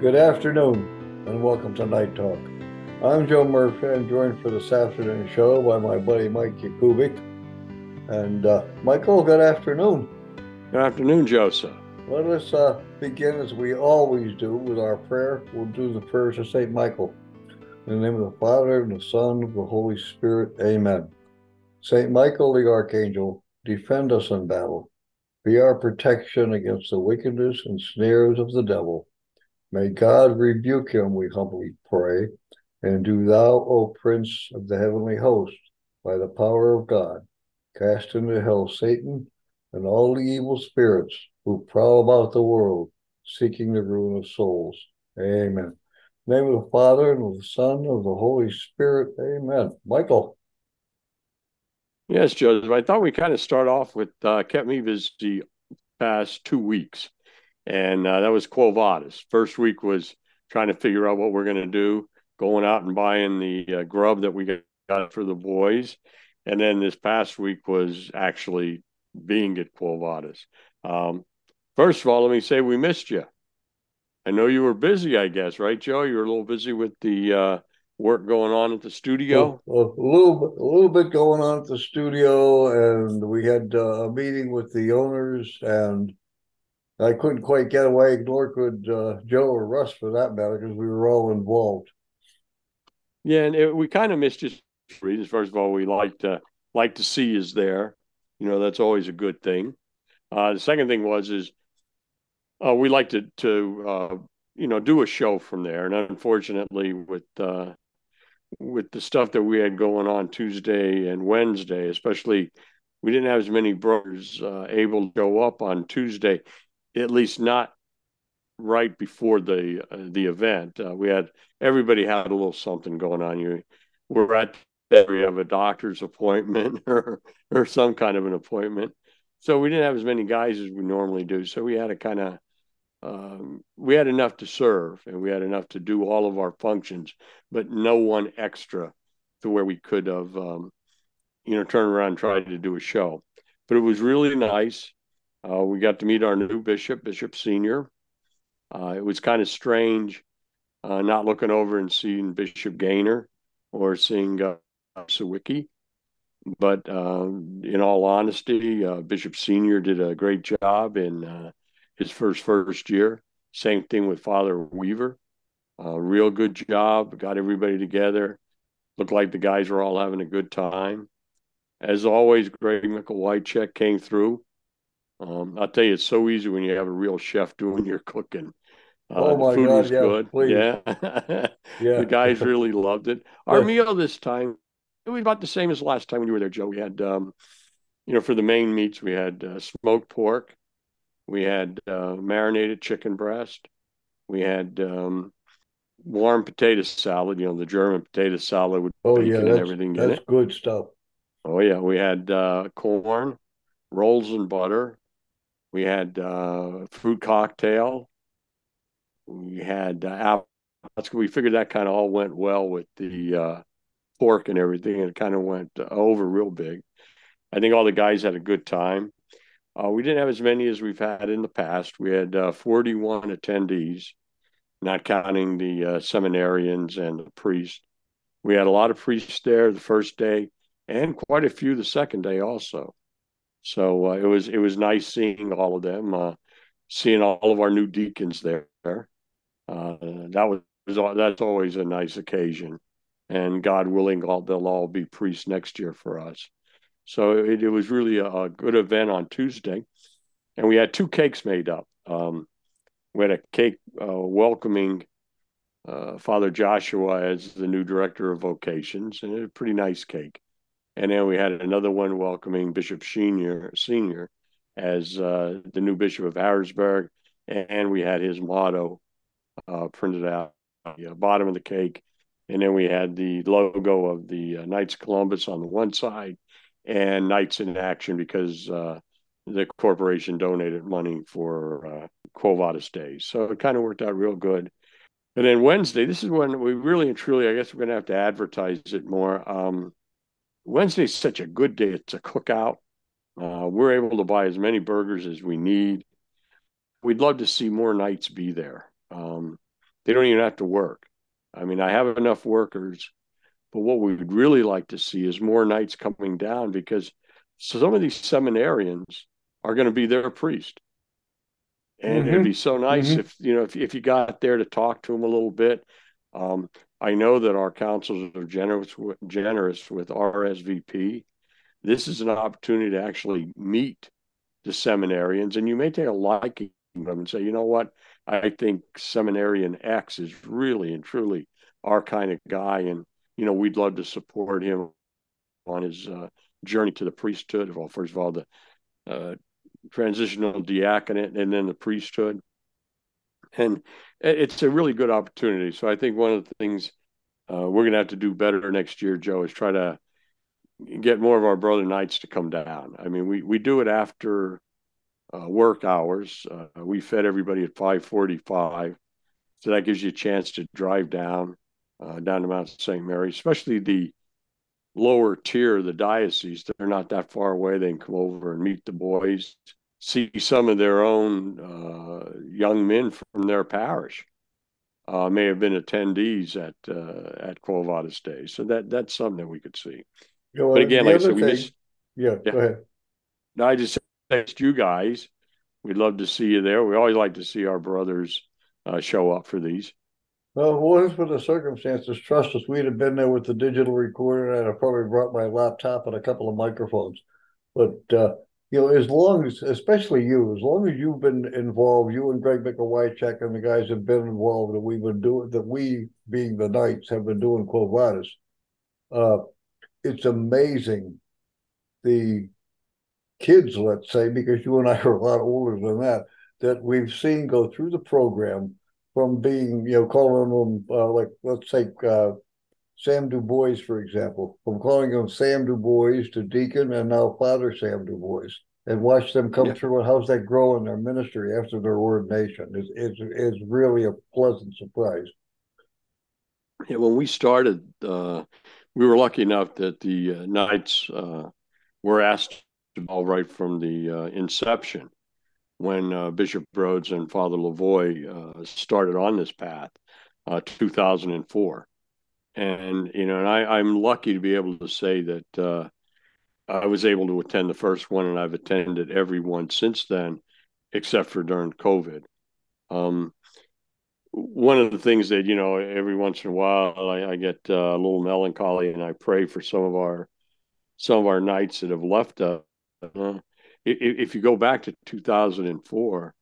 Good afternoon, and welcome to Knight Talk. I'm Joe Murphy. I'm joined for this afternoon show by my buddy Mike Yakubik. And uh, Michael, good afternoon. Good afternoon, Joseph. Let us uh, begin as we always do with our prayer. We'll do the prayers of St. Michael. In the name of the Father, and the Son, and the Holy Spirit, amen. St. Michael the Archangel, defend us in battle. Be our protection against the wickedness and snares of the devil. May God rebuke him, we humbly pray. And do thou, O Prince of the heavenly host, by the power of God, cast into hell Satan and all the evil spirits who prowl about the world, seeking the ruin of souls. Amen. name of the Father, and of the Son, and of the Holy Spirit. Amen. Michael. Yes, Joseph. I thought we kind of start off with uh, kept me busy past two weeks, and uh, that was Quo Vadis. First week was trying to figure out what we're going to do, going out and buying the uh, grub that we got for the boys, and then this past week was actually being at Quo Vadis. Um, first of all, let me say we missed you. I know you were busy, I guess, right, Joe? You were a little busy with the uh, work going on at the studio? A, a little, a little bit going on at the studio, and we had uh, a meeting with the owners, and I couldn't quite get away, nor could uh, Joe or Russ, for that matter, because we were all involved. Yeah, and it, we kind of missed just reasons. First of all, we like to like to see is there. You know, that's always a good thing. Uh, the second thing was is uh, we like to to uh, you know do a show from there, and unfortunately, with uh, with the stuff that we had going on Tuesday and Wednesday, especially we didn't have as many brokers uh, able to go up on Tuesday, at least not right before the uh, the event. Uh, we had everybody had a little something going on. You were at we have a doctor's appointment or or some kind of an appointment, so we didn't have as many guys as we normally do. So we had a kind of um, we had enough to serve and we had enough to do all of our functions, but no one extra to where we could have, um, you know, turned around and tried to do a show. But it was really nice. Uh, we got to meet our new bishop, Bishop Senior. Uh, it was kind of strange uh, not looking over and seeing Bishop Gainer or seeing uh, Sawicki. But um, in all honesty, uh, Bishop Senior did a great job in uh, his first first year. Same thing with Father Weaver. Uh, real good job. Got everybody together. Looked like the guys were all having a good time. As always, Greg Michael Whitecheck came through. Um, I'll tell you, it's so easy when you have a real chef doing your cooking. Uh, oh my food God, was yeah, good. Please. Yeah, yeah. the guys really loved it. Our meal this time, it was about the same as last time when you were there, Joe. We had, um, you know, for the main meats, we had uh, smoked pork, we had uh, marinated chicken breast. We had um, warm potato salad. You know, the German potato salad with oh, bacon yeah, and everything that's in it. good stuff. Oh yeah, we had uh, corn, rolls and butter. We had uh, fruit cocktail. We had uh. We figured that kind of all went well with the uh, pork and everything, and it kind of went over real big. I think all the guys had a good time. Uh, we didn't have as many as we've had in the past. We had uh, 41 attendees, not counting the uh, seminarians and the priests. We had a lot of priests there the first day, and quite a few the second day also. So uh, it was it was nice seeing all of them, uh, seeing all of our new deacons there. Uh, that was that's always a nice occasion, and God willing, all, they'll all be priests next year for us. So it, it was really a, a, good event on Tuesday. And we had two cakes made up. Um, we had a cake uh, welcoming uh, Father Joshua as the new director of vocations, and a pretty nice cake. And then we had another one welcoming Bishop Senior, Senior as uh, the new Bishop of Harrisburg, and we had his motto uh, printed out the bottom of the cake. And then we had the logo of the uh, Knights of Columbus on the one side, and Knights in Action because uh, the corporation donated money for uh, Quo Vadis Days. So it kind of worked out real good. And then Wednesday, this is when we really and truly, I guess we're going to have to advertise it more. Um, Wednesday's such a good day. It's a cookout. Uh, we're able to buy as many burgers as we need. We'd love to see more knights be there. Um, they don't even have to work. I mean, I have enough workers, but what we would really like to see is more knights coming down because some of these seminarians are going to be their priest. And mm-hmm. it'd be so nice mm-hmm. if you know if if you got there to talk to them a little bit. Um, I know that our councils are generous generous with RSVP. This is an opportunity to actually meet the seminarians, and you may take a liking to them and say, you know what, I think seminarian X is really and truly our kind of guy, and you know we'd love to support him on his uh, journey to the priesthood. Well, first of all, the uh, transitional diaconate and then the priesthood. And it's a really good opportunity. So I think one of the things uh, we're going to have to do better next year, Joe, is try to get more of our brother knights to come down. I mean, we, we do it after uh, work hours. Uh, we fed everybody at 545. So that gives you a chance to drive down, uh, down to Mount St. Mary, especially the lower tier, the diocese. They're not that far away. They can come over and meet the boys, see some of their own uh, young men from their parish. Uh, may have been attendees at uh, at Quo Vadis Day, so that that's something that we could see. You know, but again, like I said, we miss. Yeah, yeah, go ahead. No, I just thanks you guys. We'd love to see you there. We always like to see our brothers uh, show up for these. Well, what for the circumstances, trust us, we'd have been there with the digital recorder and I'd probably brought my laptop and a couple of microphones. But, uh, you know, as long as, especially you, as long as you've been involved, you and Greg Michalwychak and the guys have been involved that we've been doing, that we, being the Knights, have been doing Quo Vadis, uh, it's amazing the kids, let's say, because you and I are a lot older than that, that we've seen go through the program from being, you know, calling them uh, like let's say uh, Sam Du Bois, for example, from calling him Sam Du Bois to deacon and now Father Sam Du Bois, and watch them come yeah. through and how's that grow in their ministry after their ordination. It's, it's, it's really a pleasant surprise. Yeah, when we started, uh, we were lucky enough that the uh, Knights uh, were asked all right from the uh, inception when uh, Bishop Rhoades and Father Lavoie uh, started on this path, uh, 2004. And, you know, and I, I'm lucky to be able to say that uh, I was able to attend the first one and I've attended every one since then, except for during COVID. Um, one of the things that, you know, every once in a while I, I get uh, a little melancholy and I pray for some of our, some of our knights that have left us. Uh, if you go back to 2004,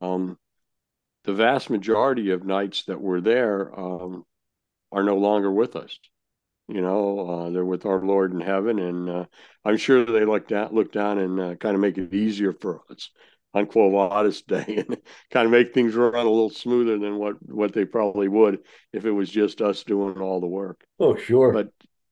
um, the vast majority of knights that were there um, are no longer with us. You know, uh, they're with our Lord in heaven, and uh, I'm sure they look down, look down, and uh, kind of make it easier for us on Quo Vadis Day, and kind of make things run a little smoother than what what they probably would if it was just us doing all the work. Oh, sure. But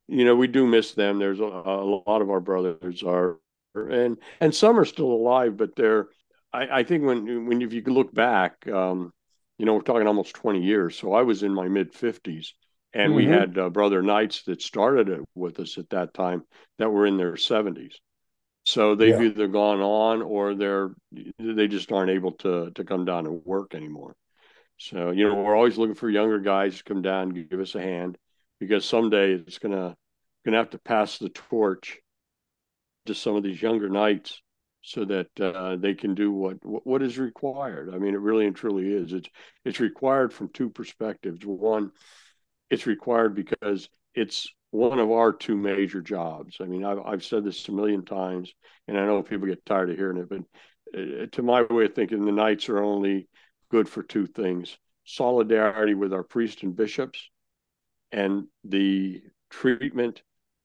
you know, we do miss them. There's a, a lot of our brothers are and and some are still alive, but they're. I, I think when when if you look back, um, you know, we're talking almost twenty years. So I was in my mid fifties, and mm-hmm. we had uh, brother knights that started it with us at that time that were in their seventies. So they've yeah. either gone on or they're they just aren't able to to come down and work anymore. So you know, we're always looking for younger guys to come down and give us a hand because someday it's gonna gonna have to pass the torch to some of these younger knights so that uh, they can do what what is required. I mean, it really and truly is. It's it's required from two perspectives. One, it's required because it's one of our two major jobs. I mean, I've I've said this a million times, and I know people get tired of hearing it, but uh, to my way of thinking, the knights are only good for two things: solidarity with our priests and bishops, and the treatment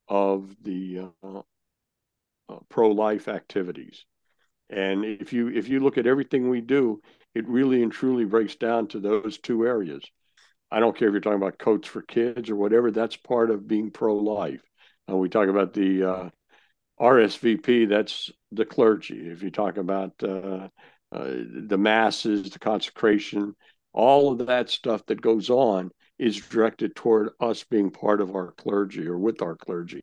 of the uh, uh, pro-life activities. And if you if you look at everything we do, it really and truly breaks down to those two areas. I don't care if you're talking about coats for kids or whatever. That's part of being pro-life. We talk about the uh, RSVP. That's the clergy. If you talk about uh, uh, the masses, the consecration, all of that stuff that goes on is directed toward us being part of our clergy or with our clergy.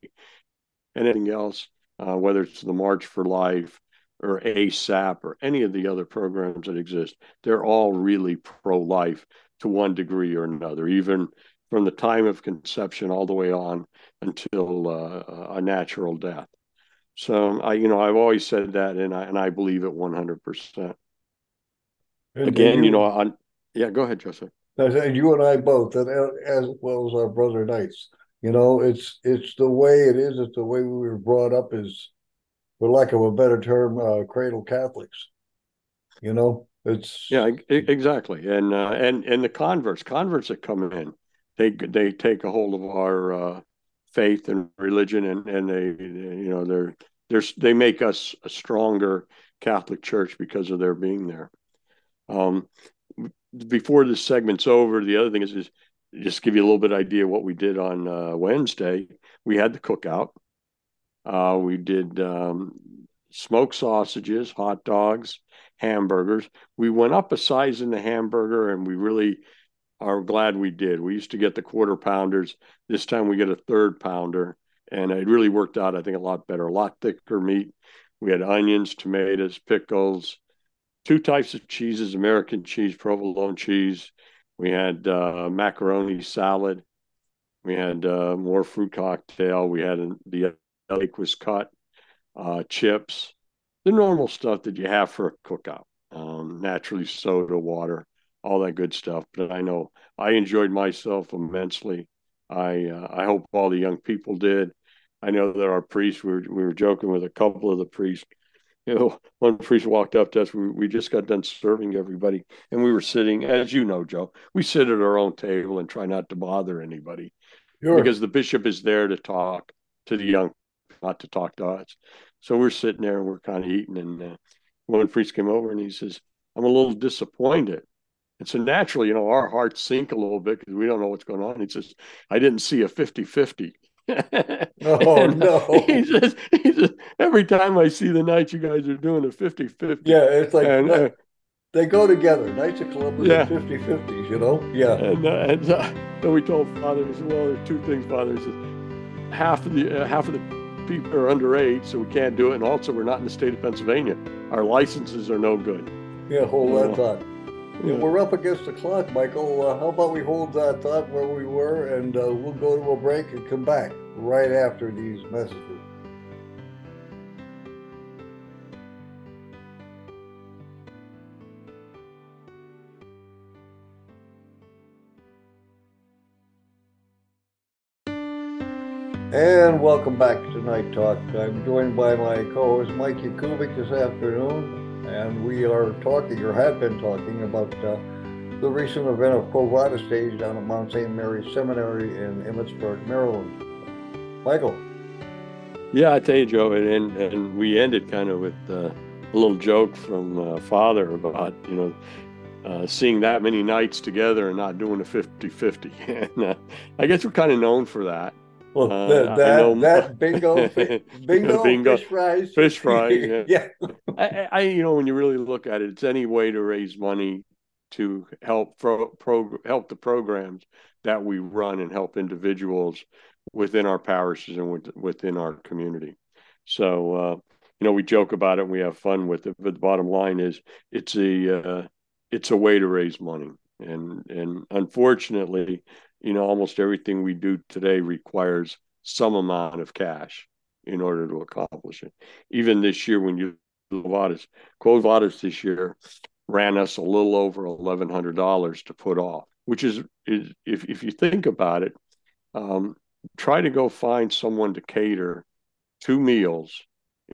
And anything else uh, whether it's the March for Life or ASAP or any of the other programs that exist, they're all really pro life to one degree or another, even from the time of conception all the way on until uh, a natural death. So I, you know, I've always said that, and I and I believe it one hundred percent. Again, you, you, know, on yeah, go ahead, Joseph. And you and I both, and as well as our brother Knights. You know, it's it's the way it is. It's the way we were brought up. Is, for lack of a better term, uh, cradle Catholics. You know, it's yeah, exactly. And uh, and and the converts, converts that come in, they they take a hold of our uh, faith and religion, and and they you know they're they're they make us a stronger Catholic Church because of their being there. Um, before this segment's over, the other thing is, is just give you a little bit idea what we did on uh, Wednesday. We had the cookout. Uh, we did um, smoked sausages, hot dogs, hamburgers. We went up a size in the hamburger, and we really are glad we did. We used to get the quarter pounders. This time we get a third pounder, and it really worked out. I think a lot better, a lot thicker meat. We had onions, tomatoes, pickles, two types of cheeses: American cheese, provolone cheese. We had uh, macaroni salad. We had uh, more fruit cocktail. We had the steak was cut, uh, chips, the normal stuff that you have for a cookout. Um, naturally, soda, water, all that good stuff. But I know I enjoyed myself immensely. I uh, I hope all the young people did. I know that our priests we were, we were joking with a couple of the priests. You know, one priest walked up to us. We, we just got done serving everybody, and we were sitting, as you know, Joe. We sit at our own table and try not to bother anybody, sure. because the bishop is there to talk to the young, not to talk to us. So we're sitting there and we're kind of eating, and uh, one priest came over and he says, "I'm a little disappointed." And so naturally, you know, our hearts sink a little bit because we don't know what's going on. He says, I didn't see a 50 50. oh, no. He says, he says, every time I see the night you guys are doing a 50 50. Yeah, it's like and, uh, they go together. Knights of Columbus yeah. 50 50s, you know? Yeah. And, uh, and uh, so we told Father, he said, well, there's two things, Father. He says, half of the, uh, half of the people are underage, so we can't do it. And also, we're not in the state of Pennsylvania. Our licenses are no good. Yeah, hold that thought. Yeah. We're up against the clock, Michael. Uh, how about we hold that thought where we were and uh, we'll go to a break and come back right after these messages. And welcome back to Knight Talk. I'm joined by my co-host Mike Yakubik this afternoon and we are talking or have been talking about uh, the recent event of Quo Vadis Days down at Mount St. Mary's Seminary in Emmitsburg, Maryland. Michael. Yeah, I tell you, Joe, and and we ended kind of with uh, a little joke from uh, Father about you know uh, seeing that many knights together and not doing a 50-50. and uh, I guess we're kind of known for that. Well, uh, that, that, bingo, bingo, bingo, fish fries, fish fries. Yeah, yeah. I, I, you know, when you really look at it, it's any way to raise money to help pro, pro help the programs that we run and help individuals within our parishes and with, within our community. So, uh, you know, we joke about it and we have fun with it, but the bottom line is, it's a uh, it's a way to raise money, and and unfortunately, you know, almost everything we do today requires some amount of cash in order to accomplish it. Even this year, when you Vadis, Quo Vadis this year ran us a little over eleven hundred dollars to put off, which is, is if if you think about it, um, try to go find someone to cater two meals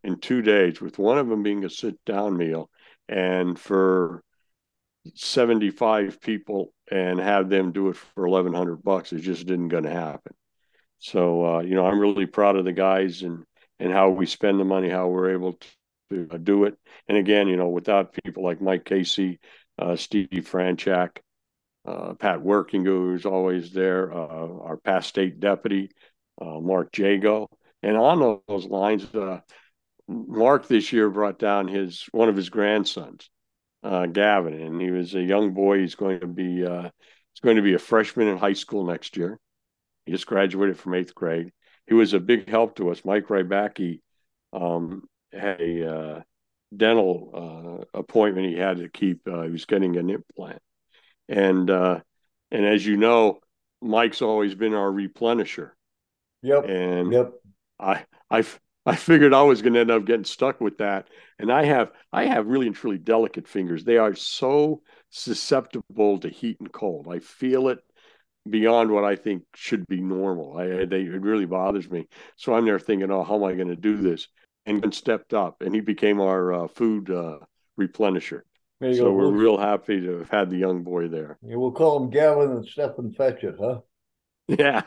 in two days, with one of them being a sit down meal, and for 75 people and have them do it for 1100 bucks it just didn't going to happen. So uh, you know i'm really proud of the guys and and how we spend the money how we're able to uh, do it. And again you know without people like mike casey uh, steve franchak uh, pat working who's always there uh, our past state deputy uh, mark jago. And on those lines mark this year brought down his one of his grandsons uh, Gavin, and he was a young boy. He's going to be uh, he's going to be a freshman in high school next year. He just graduated from eighth grade. He was a big help to us. Mike Rybacki um, had a uh, dental uh, appointment he had to keep. Uh, he was getting an implant, and uh, and as you know, Mike's always been our replenisher. Yep. And yep. I I I figured I was going to end up getting stuck with that. And I have I have really and truly delicate fingers. They are so susceptible to heat and cold. I feel it beyond what I think should be normal. I they it really bothers me. So I'm there thinking, oh, how am I going to do this? And Ben stepped up, and he became our uh, food uh, replenisher. So go. we're real happy to have had the young boy there. Yeah, we'll call him Gavin and Stephen Fetchit, huh? Yeah,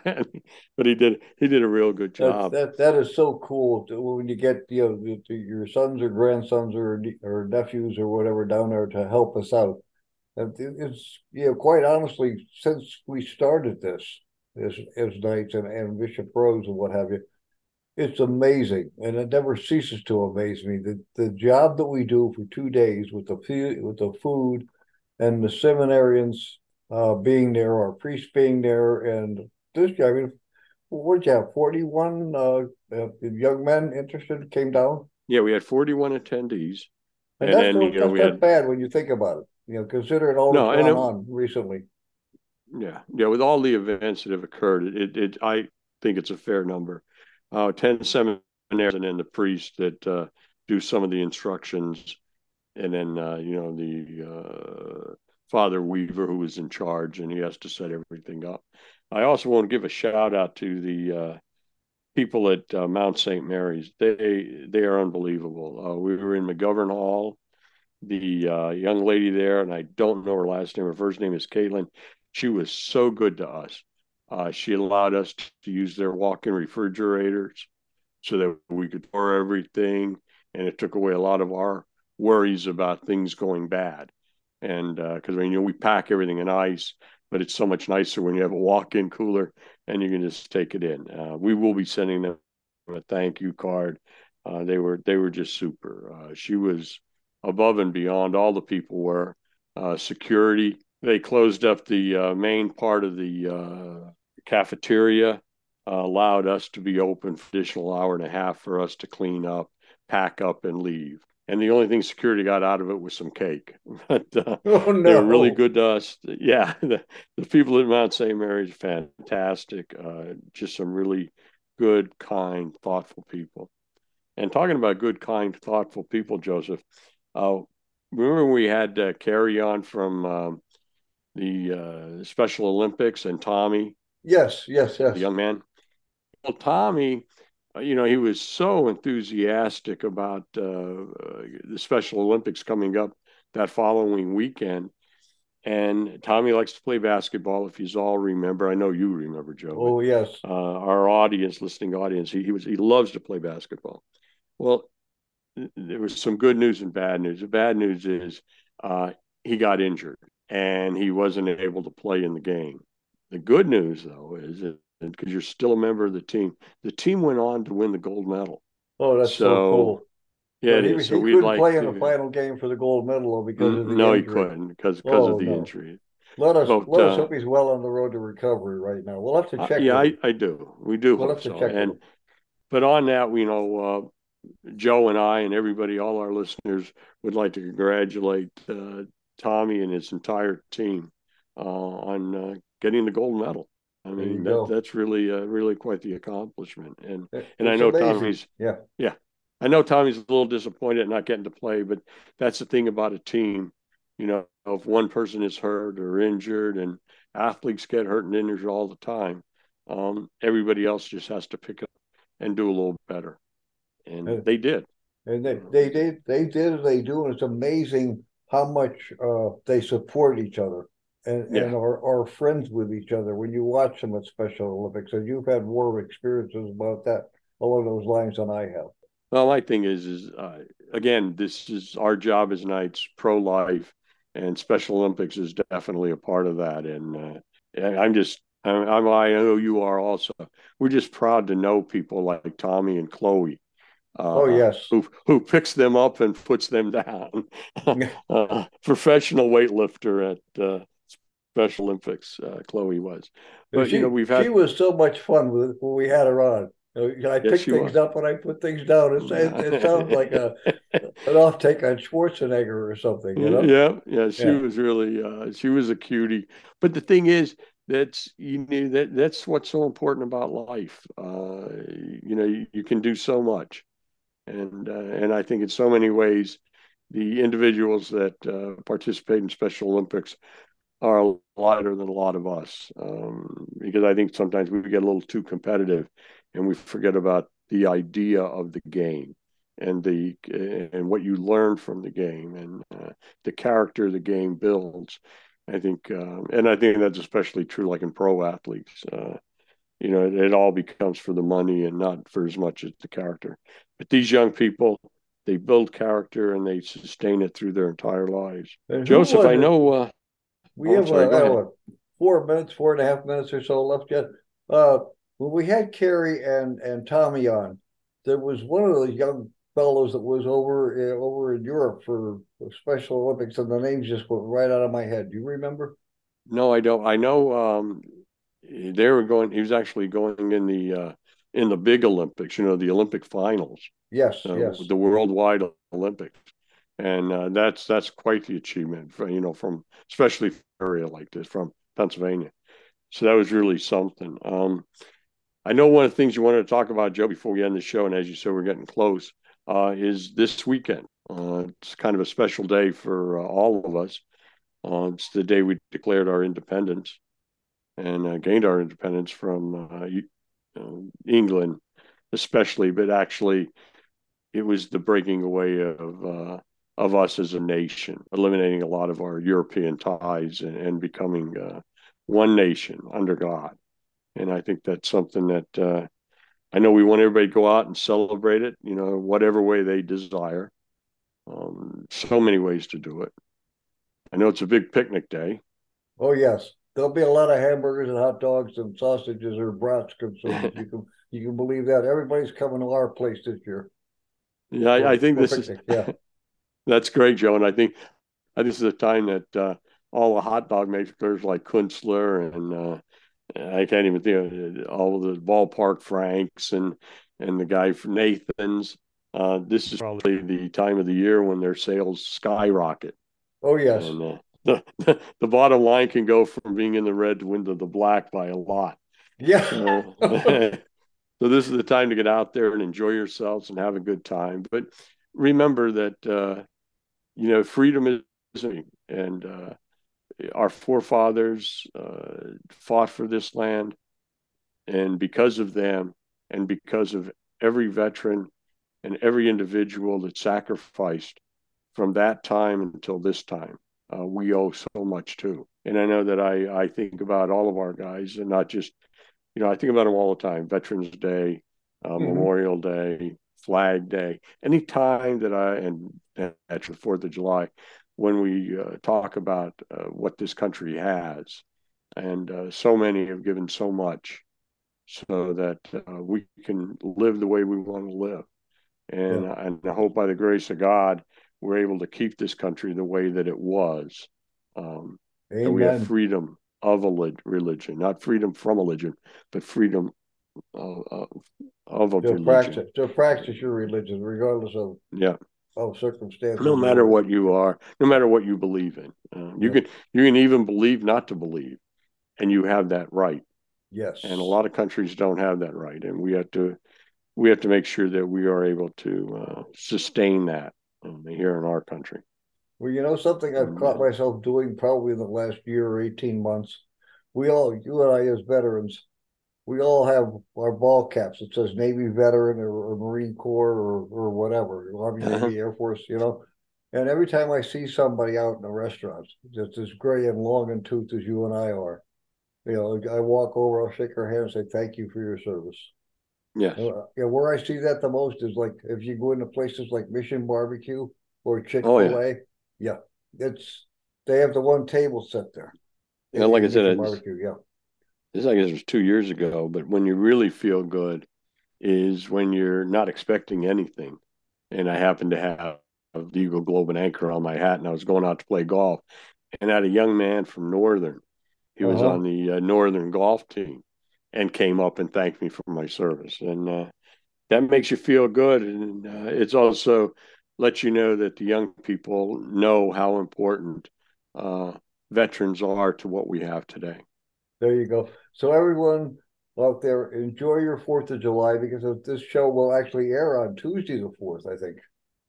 but he did he did a real good job. That that, that is so cool to, when you get you know your sons or grandsons or or nephews or whatever down there to help us out. It's you know quite honestly since we started this as as Knights and, and Bishop Rhoades and what have you, it's amazing and it never ceases to amaze me the the job that we do for two days with the with the food and the seminarians uh, being there or priests being there. And this, guy, I mean, what did you have? 41 uh, uh, young men interested came down? Yeah, we had 41 attendees. And, and that's, then, not, you know, that's not had... bad when you think about it, you know, considering all no, that's gone it, on recently. Yeah, yeah, with all the events that have occurred, it, it I think it's a fair number. Uh, 10 seminaries and then the priests that uh, do some of the instructions and then uh, you know the uh, Father Weaver, who was in charge, and he has to set everything up. I also want to give a shout out to the uh, people at uh, Mount St. Mary's. They they are unbelievable. Uh, we were in McGovern Hall. The uh, young lady there, and I don't know her last name. Her first name is Caitlin. She was so good to us. Uh, she allowed us to use their walk-in refrigerators so that we could pour everything, and it took away a lot of our worries about things going bad and because uh, you know we pack everything in ice, but it's so much nicer when you have a walk-in cooler and you can just take it in. Uh, we will be sending them a thank you card. Uh, they were they were just super. Uh, she was above and beyond. All the people were uh, security. They closed up the uh, main part of the cafeteria, allowed us to be open for additional hour and a half for us to clean up, pack up, and leave and the only thing security got out of it was some cake. But uh, oh, no. they're really good to us. Yeah, the, the people at Mount St. Mary's fantastic. Uh, just some really good, kind, thoughtful people. And talking about good, kind, thoughtful people, Joseph, uh, remember we had uh, Carrie on from um, the uh, Special Olympics and Tommy? Yes, yes, yes. The young man. Well, Tommy you know, he was so enthusiastic about uh, uh, the Special Olympics coming up that following weekend. And Tommy likes to play basketball. If you all remember, I know you remember, Joe. Oh yes. Uh, our audience, listening audience, he, he was he loves to play basketball. Well, there was some good news and bad news. The bad news is uh, he got injured and he wasn't able to play in the game. The good news, though, is because you're still a member of the team. The team went on to win the gold medal. Oh, that's so, so cool. Yeah, he, so he couldn't like play to, in the final game for the gold medal because of the no, injury. he couldn't because because oh, of the no. injury. Let us but, let uh, us hope he's well on the road to recovery right now. We'll have to uh, check. Uh, yeah, I, I do. We do we'll hope so. And but on that, we know uh, Joe and I and everybody, all our listeners, would like to congratulate uh, Tommy and his entire team uh, on getting the gold medal. I mean, that, that's really, uh, really quite the accomplishment. And it, and I know amazing. Tommy's, yeah, yeah, I know Tommy's a little disappointed not getting to play, but that's the thing about a team. You know, if one person is hurt or injured, and athletes get hurt and injured all the time, um, everybody else just has to pick up and do a little better, and uh, they did. And they they did they did as they do, and it's amazing how much uh, they support each other and, yeah. and are, are friends with each other when you watch them at Special Olympics. And you've had more experiences about that along those lines than I have. Well, my thing is, is uh, again, this is our job as Knights pro life, and Special Olympics is definitely a part of that. And uh, I'm just, I'm, I'm, I know you are also. We're just proud to know people like Tommy and Chloe. Uh, oh yes, who who picks them up and puts them down. uh, professional weightlifter at uh, Special Olympics. Uh, Chloe was, but she, you know we've had. She was so much fun with when we had her on. You know, I Yes, pick things was. up and I put things down. It's, it, it sounds like a an off take on Schwarzenegger or something, you know? Yeah, yeah, she Yeah. was really uh she was a cutie. But the thing is, that's you know that that's what's so important about life. Uh you know, you, you can do so much. And uh, and I think in so many ways the individuals that uh, participate in Special Olympics are lighter than a lot of us. Um because I think sometimes we get a little too competitive and we forget about the idea of the game and the and what you learn from the game and uh, the character the game builds. I think, um, and I think that's especially true, like in pro athletes. Uh, you know, it, it all becomes for the money and not for as much as the character. But these young people, they build character and they sustain it through their entire lives. And Joseph, I know. Uh, We Oh, have sorry, uh, go I ahead. don't know, four minutes, four and a half minutes or so left yet. Uh, when we had Kerry and and Tommy on, there was one of those young fellows that was over uh, over in Europe for Special Olympics, and the names just went right out of my head. Do you remember? no, I don't. I know um, they were going. He was actually going in the uh, in the big Olympics. You know, the Olympic finals. Yes, uh, yes. the worldwide Olympics, and uh, that's that's quite the achievement. For, you know, from especially for area like this from Pennsylvania. So that was really something. Um, I know one of the things you wanted to talk about, Joe, before we end the show, and as you said, we're getting close. Uh, is this weekend? Uh, it's kind of a special day for uh, all of us. Uh, it's the day we declared our independence and uh, gained our independence from England, especially, but actually it was the breaking away of of us as a nation, eliminating a lot of our European ties and, and becoming uh, one nation under God. And I think that's something that uh, I know we want everybody to go out and celebrate it, you know, whatever way they desire. Um, so many ways to do it. I know it's a big picnic day. Oh yes, there'll be a lot of hamburgers and hot dogs and sausages or brats consumed. you can you can believe that. Everybody's coming to our place this year. Yeah, I, I think this is yeah. that's great, Joe. And I think I think this is a time that uh, all the hot dog makers like Kunzler and uh, I can't even think of all of the ballpark Franks and and the guy from Nathan's. Uh, this is probably the time of the year when their sales skyrocket. Oh yes. And uh, the, the the bottom line can go from being in the red to into the black by a lot. Yeah. So, so this is the time to get out there and enjoy yourselves and have a good time. But remember that uh, you know freedom is and uh, our forefathers uh, fought for this land, and because of them, and because of every veteran and every individual that sacrificed from that time until this time, uh, we owe so much too. And I know that I I think about all of our guys, and not just you know I think about them all the time. Veterans Day, uh, Mhm. Memorial Day, Flag Day, any time that I and that's the Fourth of July when we uh, talk about uh, what this country has, and uh, so many have given so much, so that uh, we can live the way we want to live, and and I hope by the grace of God we're able to keep this country the way that it was. Um, that we have freedom of a lit- religion, not freedom from religion, but freedom of, of, of a To religion. practice to practice your religion, regardless of, Yeah. of circumstances. no matter what you are, no matter what you believe in. Uh, you Yeah. can you can even believe not to believe, and you have that right. Yes. And a lot of countries don't have that right, and we have to we have to make sure that we are able to uh, sustain that um, here in our country. Well, you know something I've caught myself doing probably in the last year or 18 months. We all, you and I as veterans, we all have our ball caps. It says Navy veteran or, or Marine Corps or, or whatever, Army, Uh-huh. Navy, Air Force, you know. And every time I see somebody out in a restaurant, just as gray and long and toothed as you and I are, you know, I walk over, I'll shake her hand and say, thank you for your service. Yes. Uh, yeah, where I see that the most is like if you go into places like Mission Barbecue or Chick Oh, Fil A. yeah. it's they have the one table set there. Yeah, like I said, it's- barbecue, yeah, this I guess was two years ago, but when you really feel good is when you're not expecting anything. And I happened to have the Eagle Globe and Anchor on my hat, and I was going out to play golf, and I had a young man from Northern. He was Uh-huh. on the uh, Northern golf team, and came up and thanked me for my service. And uh, that makes you feel good. And uh, it's also lets you know that the young people know how important uh, veterans are to what we have today. There you go. So everyone out there, enjoy your Fourth of July because this show will actually air on Tuesday the fourth, I think.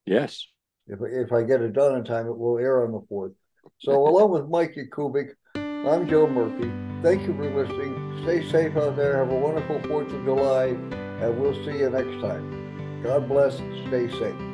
Yes. If if I get it done in time, it will air on the fourth. So along with Mike Yakubik, I'm Joe Murphy. Thank you for listening. Stay safe out there. Have a wonderful Fourth of July, and we'll see you next time. God bless. Stay safe.